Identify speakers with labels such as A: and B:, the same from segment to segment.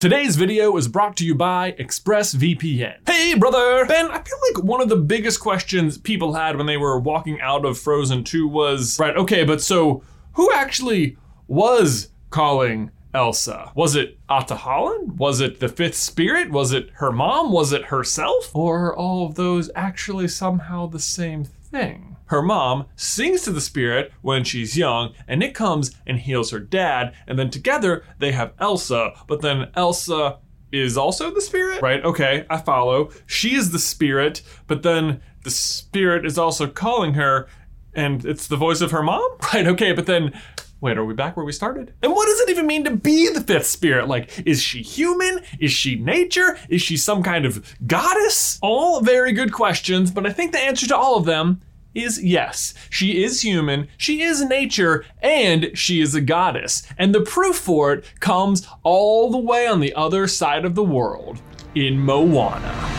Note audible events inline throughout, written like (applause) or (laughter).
A: Today's video is brought to you by ExpressVPN. Hey, brother! Ben, I feel like one of the biggest questions people had when they were walking out of Frozen 2 was right, okay, but so who actually was calling Elsa? Was it Ahtohallan? Was it the fifth spirit? Was it her mom? Was it herself? Or are all of those actually somehow the same thing? Her mom sings to the spirit when she's young, and it comes and heals her dad, and then together they have Elsa, but then Elsa is also the spirit? Right, okay, I follow. She is the spirit, but then the spirit is also calling her, and it's the voice of her mom? (laughs) Right, okay, but then Wait, are we back where we started? And what does it even mean to be the fifth spirit? Like, is she human? Is she nature? Is she some kind of goddess? All very good questions, but I think the answer to all of them is yes. She is human, she is nature, and she is a goddess. And the proof for it comes all the way on the other side of the world in Moana.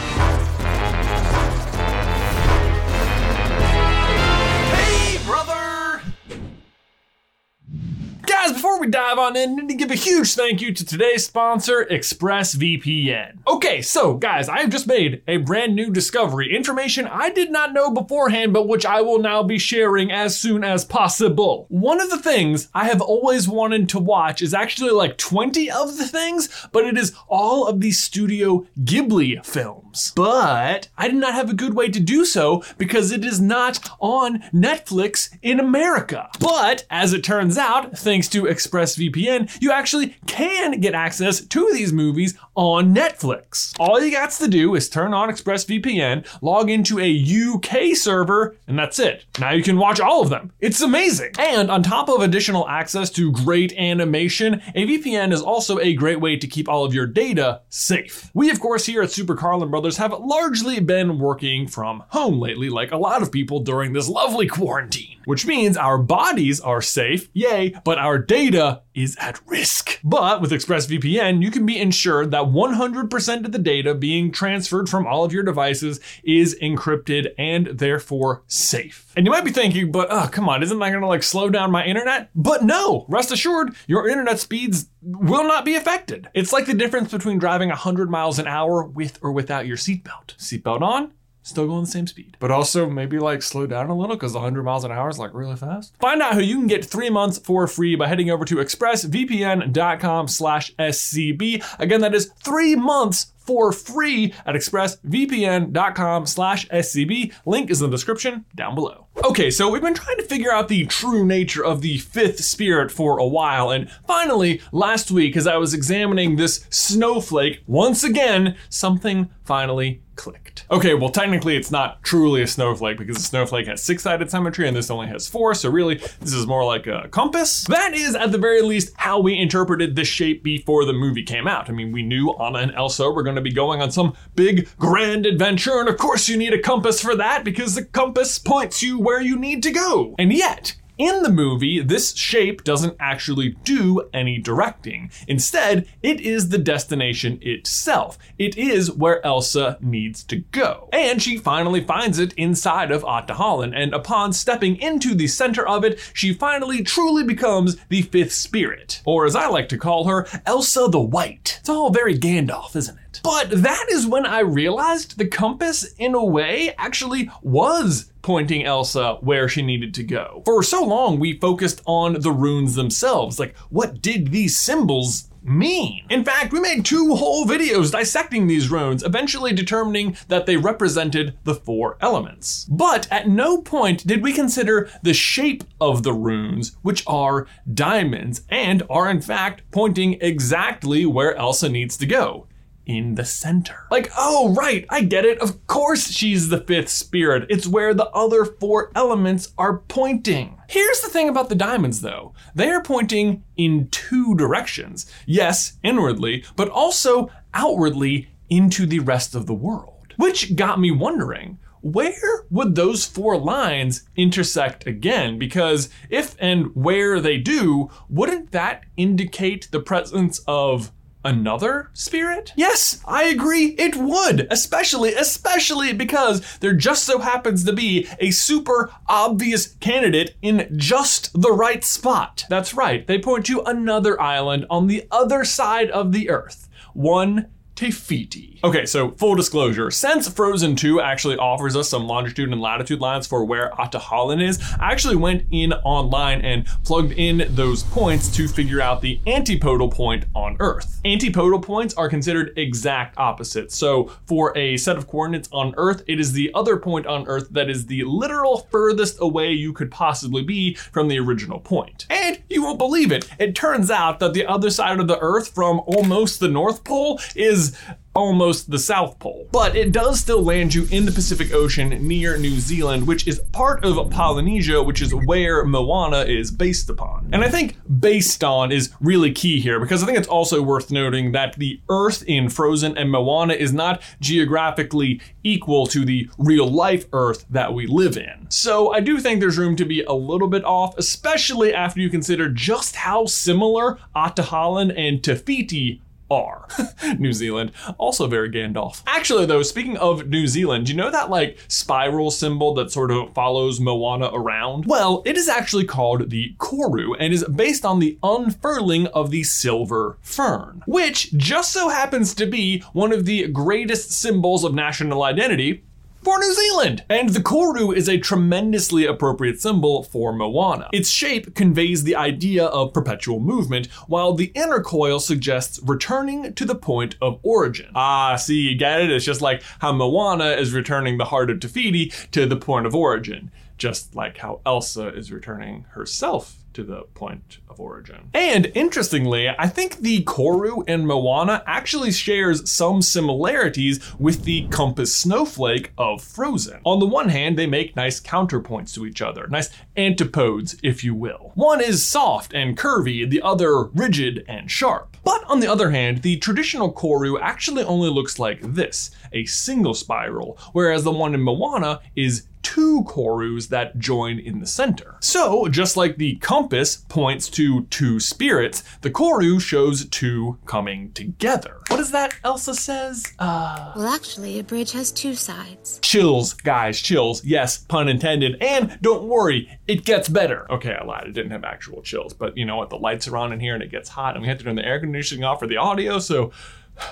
A: Guys, before we dive on in, I need to give a huge thank you to today's sponsor, ExpressVPN. Okay, so guys, I have just made a brand new discovery, information I did not know beforehand, but which I will now be sharing as soon as possible. One of the things I have always wanted to watch is actually like 20 of the things, but it is all of the Studio Ghibli films. But I did not have a good way to do so because it is not on Netflix in America. But as it turns out, thanks to ExpressVPN, you actually can get access to these movies on Netflix. All you got to do is turn on ExpressVPN, log into a UK server, and that's it. Now you can watch all of them. It's amazing. And on top of additional access to great animation, a VPN is also a great way to keep all of your data safe. We, of course, here at Super Carlin Brothers have largely been working from home lately, like a lot of people during this lovely quarantine, which means our bodies are safe, yay, but our data is at risk. But with ExpressVPN, you can be ensured that 100% of the data being transferred from all of your devices is encrypted and therefore safe. And you might be thinking, but oh, come on, isn't that gonna like slow down my internet? But no, rest assured, your internet speeds will not be affected. It's like the difference between driving 100 miles an hour with or without your seatbelt. Seatbelt on, still going the same speed. But also maybe like slow down a little because 100 miles an hour is like really fast. Find out who you can get three months for free by heading over to expressvpn.com slash SCB. Again, that is three months for free at expressvpn.com slash SCB. Link is in the description down below. Okay, so we've been trying to figure out the true nature of the fifth spirit for a while, and finally, last week, as I was examining this snowflake, once again, something finally clicked. Okay, well, technically, it's not truly a snowflake because the snowflake has six sided symmetry and this only has four, so really, this is more like a compass. That is, at the very least, how we interpreted this shape before the movie came out. I mean, we knew Anna and Elsa were going to be going on some big, grand adventure, and of course, you need a compass for that because the compass points you where you need to go. And yet, in the movie, this shape doesn't actually do any directing. Instead, it is the destination itself. It is where Elsa needs to go. And she finally finds it inside of Ahtohallan, and upon stepping into the center of it, she finally truly becomes the fifth spirit. Or as I like to call her, Elsa the White. It's all very Gandalf, isn't it? But that is when I realized the compass, in a way, actually was pointing Elsa where she needed to go. For so long, we focused on the runes themselves. Like, what did these symbols mean? In fact, we made two whole videos dissecting these runes, eventually determining that they represented the four elements. But at no point did we consider the shape of the runes, which are diamonds, and are in fact pointing exactly where Elsa needs to go in the center. Like, oh, right, I get it. Of course she's the fifth spirit. It's where the other four elements are pointing. Here's the thing about the diamonds, though. They are pointing in two directions. Yes, inwardly, but also outwardly into the rest of the world. Which got me wondering, where would those four lines intersect again? Because if and where they do, wouldn't that indicate the presence of another spirit? Yes, I agree, it would. Especially, especially because there just so happens to be a super obvious candidate in just the right spot. That's right, they point to another island on the other side of the earth. one Te Fiti. Okay, so full disclosure, since Frozen 2 actually offers us some longitude and latitude lines for where Ahtohallan is, I actually went in online and plugged in those points to figure out the antipodal point on Earth. Antipodal points are considered exact opposites. So for a set of coordinates on Earth, it is the other point on Earth that is the literal furthest away you could possibly be from the original point. And you won't believe it, it turns out that the other side of the Earth from almost the North Pole is almost the South Pole. But it does still land you in the Pacific Ocean near New Zealand, which is part of Polynesia, which is where Moana is based upon. And I think based on is really key here because I think it's also worth noting that the Earth in Frozen and Moana is not geographically equal to the real life Earth that we live in. So I do think there's room to be a little bit off, especially after you consider just how similar Ahtohallan and Te Fiti are. (laughs) New Zealand, also very Gandalf. Actually, though, speaking of New Zealand, you know that like spiral symbol that sort of follows Moana around? Well, it is actually called the Koru and is based on the unfurling of the silver fern, which just so happens to be one of the greatest symbols of national identity for New Zealand. And the Koru is a tremendously appropriate symbol for Moana. Its shape conveys the idea of perpetual movement, while the inner coil suggests returning to the point of origin. Ah, see, you get it? It's just like how Moana is returning the heart of Te Fiti to the point of origin, just like how Elsa is returning herself to the point of origin. And interestingly, I think the Koru in Moana actually shares some similarities with the compass snowflake of Frozen. On the one hand, they make nice counterpoints to each other, nice antipodes, if you will. One is soft and curvy, the other rigid and sharp. But on the other hand, the traditional Koru actually only looks like this, a single spiral, whereas the one in Moana is two Korus that join in the center. So, just like the compass points to two spirits, the Koru shows two coming together. What is that Elsa says? Uh.
B: Well, actually, a bridge has two sides.
A: Chills, guys, chills. Yes, pun intended. And don't worry, it gets better. Okay, I lied. It didn't have actual chills, but you know what? The lights are on in here and it gets hot, and we have to turn the air conditioning off for the audio, so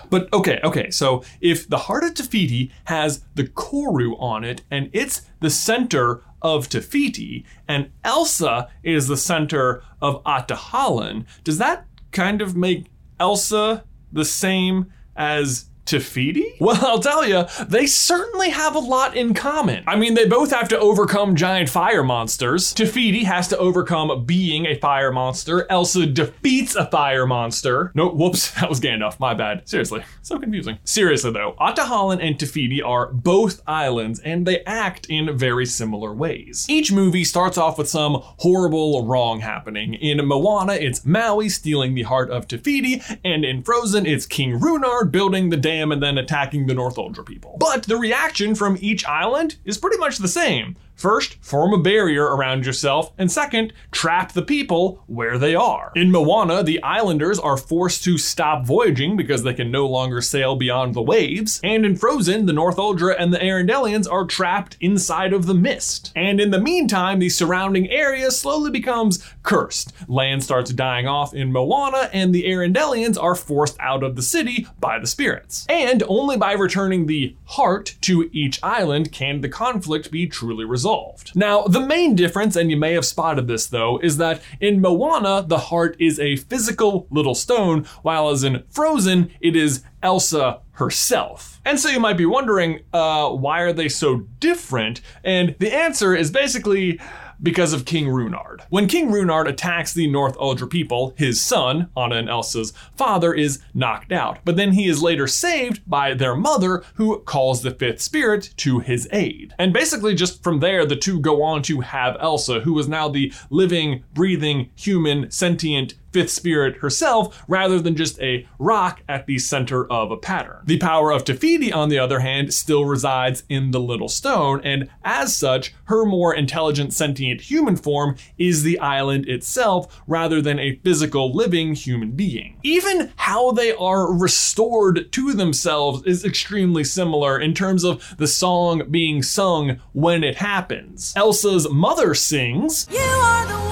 A: but okay, okay, so if the heart of Te Fiti has the Koru on it and it's the center of Te Fiti and Elsa is the center of Ahtohallan, does that kind of make Elsa the same as Te Fiti? Well, I'll tell you, they certainly have a lot in common. I mean, they both have to overcome giant fire monsters. Te Fiti has to overcome being a fire monster. Elsa defeats a fire monster. No, whoops, (laughs) that was Gandalf. My bad. Seriously, so confusing. Seriously though, Ahtohallan and Te Fiti are both islands, and they act in very similar ways. Each movie starts off with some horrible wrong happening. In Moana, it's Maui stealing the heart of Te Fiti, and in Frozen, it's King Runeard building the dam dam and then attacking the North Uldra people. But the reaction from each island is pretty much the same. First, form a barrier around yourself, and second, trap the people where they are. In Moana, the islanders are forced to stop voyaging because they can no longer sail beyond the waves. And in Frozen, the Northuldra and the Arendellians are trapped inside of the mist. And in the meantime, the surrounding area slowly becomes cursed. Land starts dying off in Moana, and the Arendellians are forced out of the city by the spirits. And only by returning the heart to each island can the conflict be truly resolved resolved. Now, the main difference, and you may have spotted this though, is that in Moana, the heart is a physical little stone, while as in Frozen, it is Elsa herself. And so you might be wondering, uh, why are they so different? And the answer is basically, because of King Runeard. When King Runeard attacks the Northuldra people, his son, Anna and Elsa's father, is knocked out. But then he is later saved by their mother, who calls the fifth spirit to his aid. And basically, just from there, the two go on to have Elsa, who is now the living, breathing, human, sentient fifth spirit herself rather than just a rock at the center of a pattern. The power of Te Fiti, on the other hand, still resides in the little stone, and as such, her more intelligent sentient human form is the island itself rather than a physical living human being. Even how they are restored to themselves is extremely similar in terms of the song being sung when it happens. Elsa's mother sings. You are the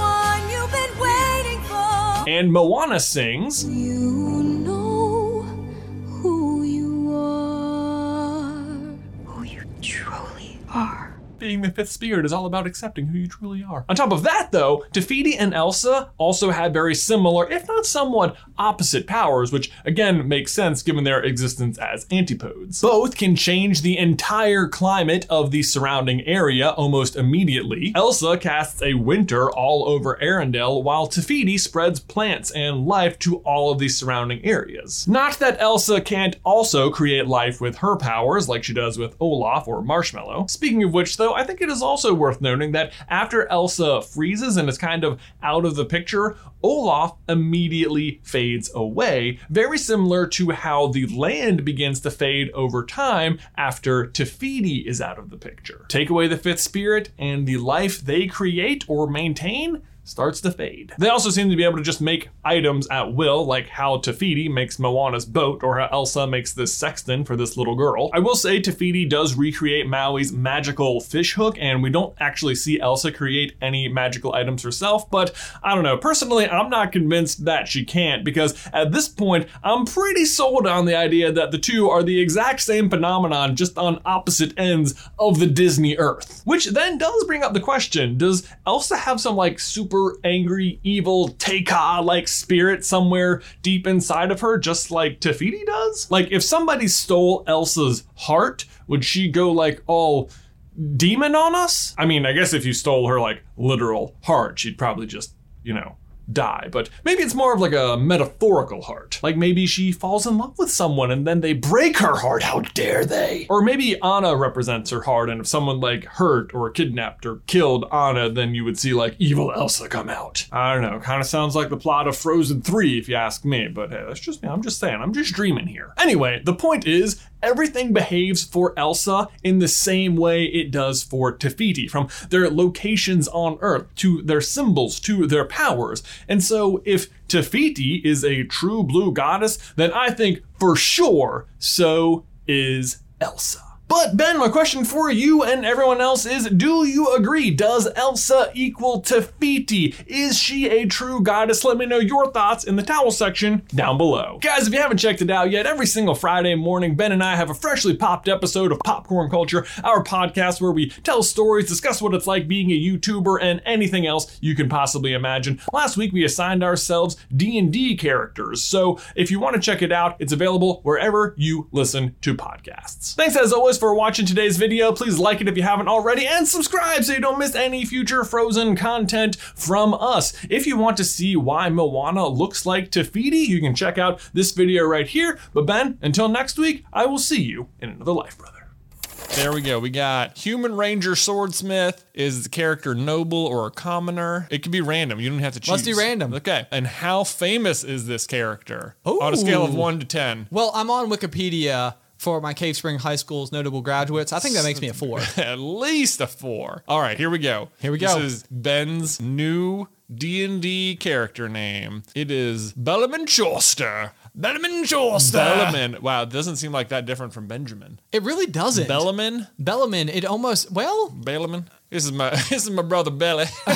A: And Moana sings. You being the fifth spirit is all about accepting who you truly are. On top of that, though, Te Fiti and Elsa also had very similar, if not somewhat opposite powers, which again makes sense given their existence as antipodes. Both can change the entire climate of the surrounding area almost immediately. Elsa casts a winter all over Arendelle, while Te Fiti spreads plants and life to all of the surrounding areas. Not that Elsa can't also create life with her powers, like she does with Olaf or Marshmallow. Speaking of which, though, I think it is also worth noting that after Elsa freezes and is kind of out of the picture, Olaf immediately fades away, very similar to how the land begins to fade over time after Te Fiti is out of the picture. Take away the fifth spirit, and the life they create or maintain starts to fade. They also seem to be able to just make items at will, like how Te Fiti makes Moana's boat, or how Elsa makes this sexton for this little girl. I will say Te Fiti does recreate Maui's magical fish hook, and we don't actually see Elsa create any magical items herself, but I don't know. Personally, I'm not convinced that she can't, because at this point, I'm pretty sold on the idea that the two are the exact same phenomenon, just on opposite ends of the Disney Earth. Which then does bring up the question, does Elsa have some like super super angry, evil, Te-Kā like spirit somewhere deep inside of her, just like Te Fiti does? Like, if somebody stole Elsa's heart, would she go like all demon on us? I mean, I guess if you stole her like literal heart, she'd probably just, you know, die, but maybe it's more of like a metaphorical heart. Like maybe she falls in love with someone and then they break her heart. How dare they? Or maybe Anna represents her heart, and if someone like hurt or kidnapped or killed Anna, then you would see like evil Elsa come out. I don't know. Kind of sounds like the plot of Frozen 3, if you ask me, but hey, that's just me. I'm just saying. I'm just dreaming here. Anyway, the point is, everything behaves for Elsa in the same way it does for Te Fiti, from their locations on Earth to their symbols to their powers. And so, if Te Fiti is a true blue goddess, then I think for sure so is Elsa. But Ben, my question for you and everyone else is do you agree? Does Elsa equal Te Fiti? Is she a true goddess? Let me know your thoughts in the towel section down below. Guys, if you haven't checked it out yet, every single Friday morning, Ben and I have a freshly popped episode of Popcorn Culture, our podcast where we tell stories, discuss what it's like being a YouTuber, and anything else you can possibly imagine. Last week we assigned ourselves D&D characters, so if you want to check it out, it's available wherever you listen to podcasts. Thanks as always for watching today's video. Please like it if you haven't already and subscribe so you don't miss any future Frozen content from us. If you want to see why Moana looks like Te Fiti, you can check out this video right here. But Ben, until next week, I will see you in another life, brother. There we go. We got Human Ranger Swordsmith. Is the character noble or a commoner? It could be random. You don't have to choose.
C: Must be random.
A: Okay. And how famous is this character? On a scale of 1 to 10.
C: Well, I'm on Wikipedia for my Cave Spring High School's notable graduates. I think that makes me a (laughs) four.
A: At least a 4. All right, here we go.
C: Here we go.
A: This is Ben's new D&D character name. It is Bellaman Chauster. Bellaman Chauster. Bellaman. Wow, it doesn't seem like that different from Benjamin.
C: It really doesn't.
A: Bellaman?
C: Bellaman, it almost, well,
A: Bellaman? This is my (laughs) this is my brother Belly. (laughs)